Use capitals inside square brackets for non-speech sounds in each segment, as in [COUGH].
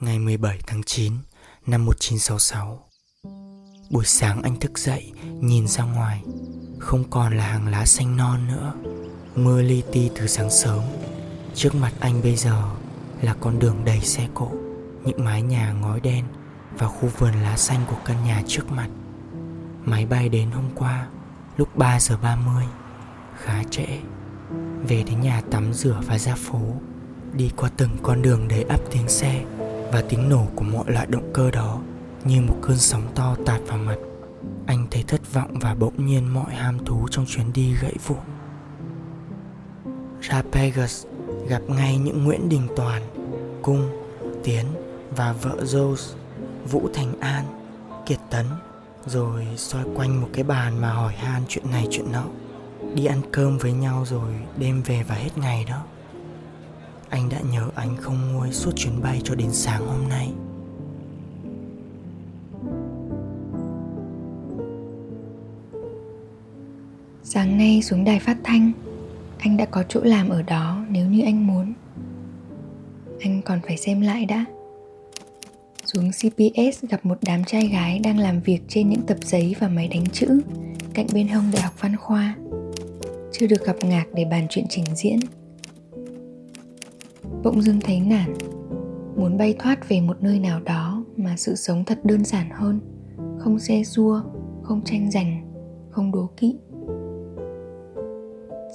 Ngày 17 tháng 9 năm 1966 Buổi sáng anh thức dậy, nhìn ra ngoài. Không còn là hàng lá xanh non nữa. Mưa li ti từ sáng sớm. Trước mặt anh bây giờ là con đường đầy xe cộ, Những mái nhà ngói đen Và khu vườn lá xanh của căn nhà trước mặt. Máy bay đến hôm qua, Lúc 3 giờ 30 Khá trễ. Về đến nhà tắm rửa và ra phố, Đi qua từng con đường đầy ấp tiếng xe và tiếng nổ của mọi loại động cơ đó như một cơn sóng to tạt vào mặt. Anh thấy thất vọng và bỗng nhiên mọi ham thú trong chuyến đi gãy vụn. Ra gặp ngay những Nguyễn Đình Toàn, Cung, Tiến và vợ Rose, Vũ Thành An, Kiệt Tấn rồi xoay quanh một cái bàn mà hỏi han chuyện này chuyện nọ. Đi ăn cơm với nhau rồi đêm về và hết ngày đó anh đã nhớ anh không nguôi suốt chuyến bay cho đến sáng hôm nay. Sáng nay xuống đài phát thanh, Anh đã có chỗ làm ở đó nếu như anh muốn. Anh còn phải xem lại đã. Xuống CPS gặp một đám trai gái đang làm việc trên những tập giấy và máy đánh chữ Cạnh bên hông Đại học Văn Khoa. Chưa được gặp ngạc để bàn chuyện trình diễn bỗng dưng thấy nản, muốn bay thoát về một nơi nào đó mà sự sống thật đơn giản hơn, không xe xua, không tranh giành, không đố kỵ.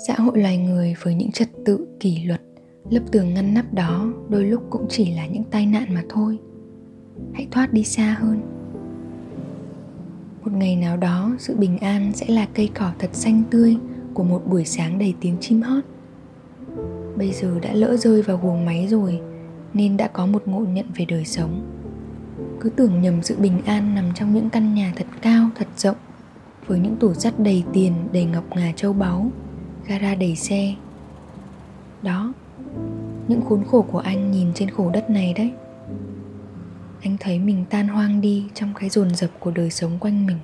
Xã hội loài người với những trật tự, kỷ luật, lớp tường ngăn nắp đó đôi lúc cũng chỉ là những tai nạn mà thôi. Hãy thoát đi xa hơn. Một ngày nào đó, sự bình an sẽ là cây cỏ thật xanh tươi của một buổi sáng đầy tiếng chim hót bây giờ đã lỡ rơi vào guồng máy rồi, nên đã có một ngộ nhận về đời sống. Cứ tưởng nhầm sự bình an nằm trong những căn nhà thật cao, thật rộng, với những tủ sắt đầy tiền, đầy ngọc ngà châu báu, gara đầy xe. Đó, những khốn khổ của anh nhìn trên khổ đất này đấy. Anh thấy mình tan hoang đi trong cái dồn dập của đời sống quanh mình.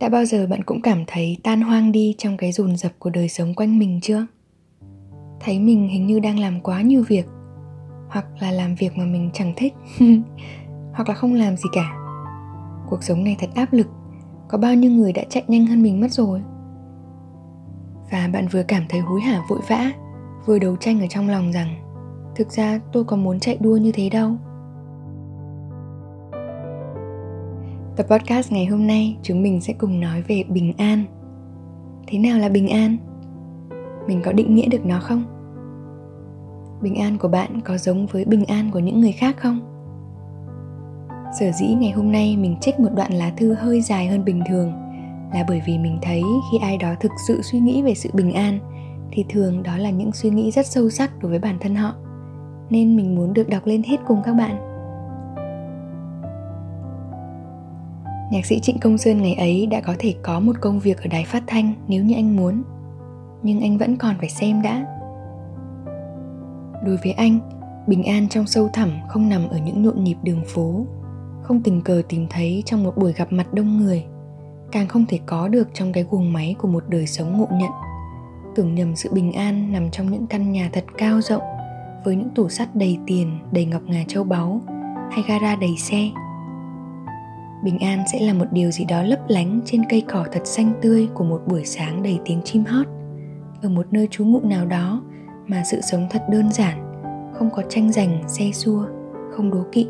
Đã bao giờ bạn cũng cảm thấy tan hoang đi trong cái dồn dập của đời sống quanh mình chưa? Thấy mình hình như đang làm quá nhiều việc, hoặc là làm việc mà mình chẳng thích, [LAUGHS] hoặc là không làm gì cả. Cuộc sống này thật áp lực, có bao nhiêu người đã chạy nhanh hơn mình mất rồi? Và bạn vừa cảm thấy hối hả vội vã, vừa đấu tranh ở trong lòng rằng, thực ra tôi có muốn chạy đua như thế đâu. Tập podcast ngày hôm nay, chúng mình sẽ cùng nói về bình an. Thế nào là bình an? Mình có định nghĩa được nó không? Bình an của bạn có giống với bình an của những người khác không? Sở dĩ ngày hôm nay mình trích một đoạn lá thư hơi dài hơn bình thường là bởi vì mình thấy khi ai đó thực sự suy nghĩ về sự bình an, thì thường đó là những suy nghĩ rất sâu sắc đối với bản thân họ. Nên mình muốn được đọc lên hết cùng các bạn. Nhạc sĩ Trịnh Công Sơn ngày ấy đã có thể có một công việc ở đài phát thanh nếu như anh muốn. Nhưng anh vẫn còn phải xem đã. Đối với anh, bình an trong sâu thẳm không nằm ở những nhộn nhịp đường phố Không tình cờ tìm thấy trong một buổi gặp mặt đông người Càng không thể có được trong cái guồng máy của một đời sống ngộ nhận. Tưởng nhầm sự bình an nằm trong những căn nhà thật cao rộng Với những tủ sắt đầy tiền, đầy ngọc ngà châu báu Hay gara đầy xe bình an sẽ là một điều gì đó lấp lánh trên cây cỏ thật xanh tươi của một buổi sáng đầy tiếng chim hót. Ở một nơi trú ngụ nào đó mà sự sống thật đơn giản, không có tranh giành, xe xua, không đố kỵ.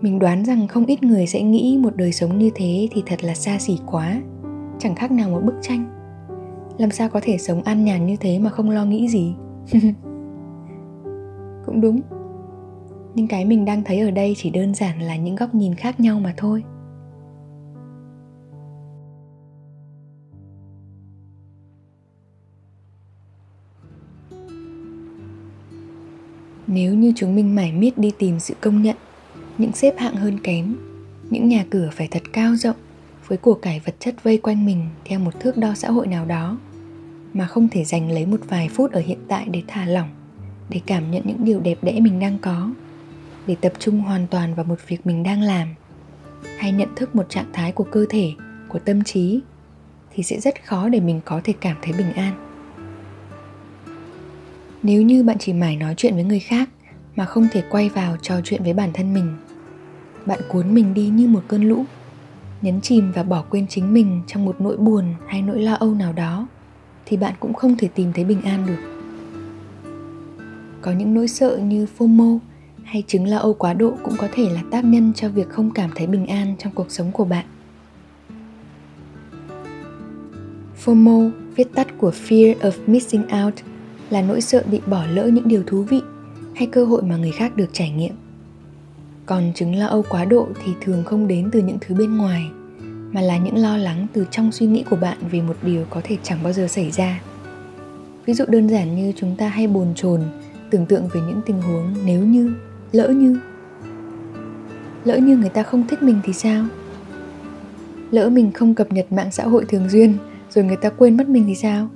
Mình đoán rằng không ít người sẽ nghĩ một đời sống như thế thì thật là xa xỉ quá, chẳng khác nào một bức tranh. Làm sao có thể sống an nhàn như thế mà không lo nghĩ gì? [LAUGHS] Cũng đúng nhưng cái mình đang thấy ở đây chỉ đơn giản là những góc nhìn khác nhau mà thôi. Nếu như chúng mình mải miết đi tìm sự công nhận, những xếp hạng hơn kém, những nhà cửa phải thật cao rộng với của cải vật chất vây quanh mình theo một thước đo xã hội nào đó, mà không thể dành lấy một vài phút ở hiện tại để thả lỏng, để cảm nhận những điều đẹp đẽ mình đang có để tập trung hoàn toàn vào một việc mình đang làm. Hay nhận thức một trạng thái của cơ thể, của tâm trí, thì sẽ rất khó để mình có thể cảm thấy bình an. Nếu như bạn chỉ mải nói chuyện với người khác mà không thể quay vào trò chuyện với bản thân mình, bạn cuốn mình đi như một cơn lũ, nhấn chìm và bỏ quên chính mình trong một nỗi buồn hay nỗi lo âu nào đó, thì bạn cũng không thể tìm thấy bình an được. Có những nỗi sợ như fomo hay chứng lo âu quá độ cũng có thể là tác nhân cho việc không cảm thấy bình an trong cuộc sống của bạn FOMO, viết tắt của Fear of Missing Out, là nỗi sợ bị bỏ lỡ những điều thú vị hay cơ hội mà người khác được trải nghiệm. Còn chứng lo âu quá độ thì thường không đến từ những thứ bên ngoài, mà là những lo lắng từ trong suy nghĩ của bạn về một điều có thể chẳng bao giờ xảy ra. Ví dụ đơn giản như chúng ta hay bồn chồn tưởng tượng về những tình huống nếu như, lỡ như. Lỡ như người ta không thích mình thì sao? Lỡ mình không cập nhật mạng xã hội thường xuyên rồi người ta quên mất mình thì sao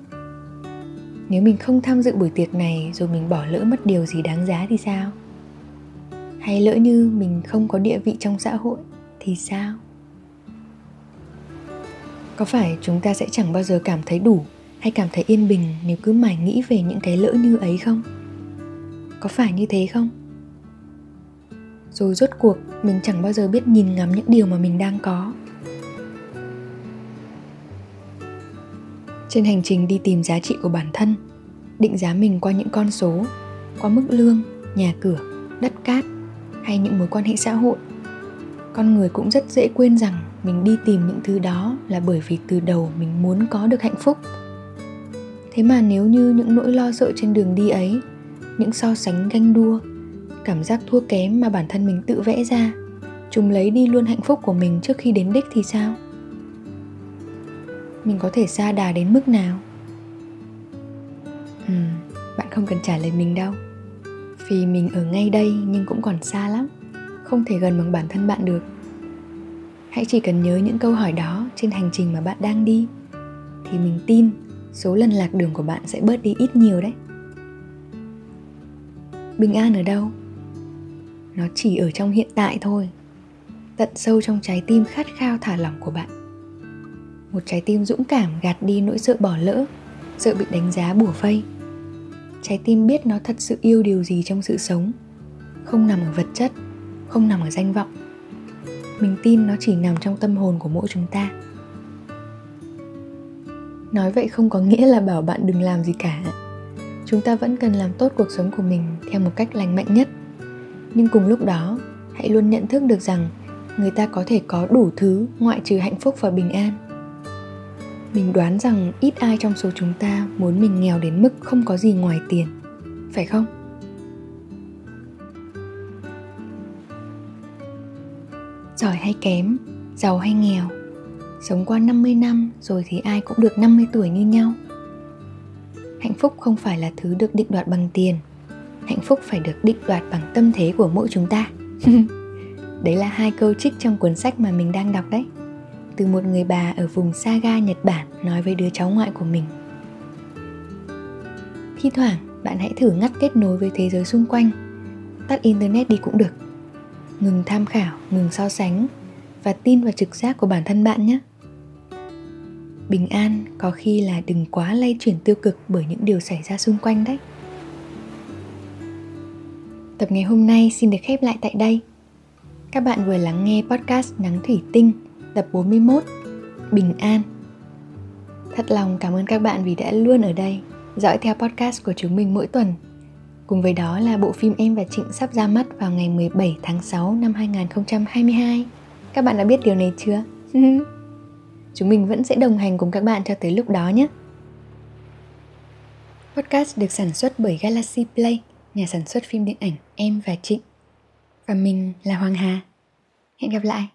nếu mình không tham dự buổi tiệc này, rồi mình bỏ lỡ mất điều gì đáng giá thì sao hay lỡ như mình không có địa vị trong xã hội thì sao có phải chúng ta sẽ chẳng bao giờ cảm thấy đủ hay cảm thấy yên bình nếu cứ mải nghĩ về những cái lỡ như ấy không có phải như thế không rồi rốt cuộc, mình chẳng bao giờ biết nhìn ngắm những điều mà mình đang có. Trên hành trình đi tìm giá trị của bản thân, định giá mình qua những con số, qua mức lương, nhà cửa, đất cát, hay những mối quan hệ xã hội, con người cũng rất dễ quên rằng mình đi tìm những thứ đó là bởi vì từ đầu mình muốn có được hạnh phúc. Thế mà nếu như những nỗi lo sợ trên đường đi ấy, những so sánh ganh đua cảm giác thua kém mà bản thân mình tự vẽ ra. Chúng lấy đi luôn hạnh phúc của mình trước khi đến đích thì sao? Mình có thể xa đà đến mức nào? Ừ, bạn không cần trả lời mình đâu. Vì mình ở ngay đây nhưng cũng còn xa lắm không thể gần bằng bản thân bạn được. Hãy chỉ cần nhớ những câu hỏi đó trên hành trình mà bạn đang đi thì mình tin số lần lạc đường của bạn sẽ bớt đi ít nhiều đấy. Bình an ở đâu? Nó chỉ ở trong hiện tại thôi. Tận sâu trong trái tim khát khao thả lỏng của bạn. Một trái tim dũng cảm gạt đi nỗi sợ bỏ lỡ, sợ bị đánh giá bủa vây trái tim biết nó thật sự yêu điều gì trong sự sống. Không nằm ở vật chất, không nằm ở danh vọng. Mình tin nó chỉ nằm trong tâm hồn của mỗi chúng ta. Nói vậy không có nghĩa là bảo bạn đừng làm gì cả. Chúng ta vẫn cần làm tốt cuộc sống của mình theo một cách lành mạnh nhất nhưng cùng lúc đó, hãy luôn nhận thức được rằng người ta có thể có đủ thứ ngoại trừ hạnh phúc và bình an. Mình đoán rằng ít ai trong số chúng ta muốn mình nghèo đến mức không có gì ngoài tiền, phải không? Giỏi hay kém, giàu hay nghèo, sống qua 50 năm rồi thì ai cũng được 50 tuổi như nhau. Hạnh phúc không phải là thứ được định đoạt bằng tiền hạnh phúc phải được định đoạt bằng tâm thế của mỗi chúng ta [LAUGHS] đấy là hai câu trích trong cuốn sách mà mình đang đọc đấy từ một người bà ở vùng Saga, Nhật Bản nói với đứa cháu ngoại của mình. Thi thoảng, bạn hãy thử ngắt kết nối với thế giới xung quanh. Tắt internet đi cũng được. Ngừng tham khảo, ngừng so sánh và tin vào trực giác của bản thân bạn nhé. Bình an có khi là đừng quá lay chuyển tiêu cực bởi những điều xảy ra xung quanh đấy. Tập ngày hôm nay xin được khép lại tại đây. Các bạn vừa lắng nghe podcast Nắng Thủy Tinh tập 41 Bình An Thật lòng cảm ơn các bạn vì đã luôn ở đây dõi theo podcast của chúng mình mỗi tuần. Cùng với đó là bộ phim Em và Trịnh sắp ra mắt vào ngày 17 tháng 6 năm 2022. Các bạn đã biết điều này chưa? [LAUGHS] chúng mình vẫn sẽ đồng hành cùng các bạn cho tới lúc đó nhé. Podcast được sản xuất bởi Galaxy Play, nhà sản xuất phim điện ảnh Em và Trịnh. Và mình là Hoàng Hà. Hẹn gặp lại.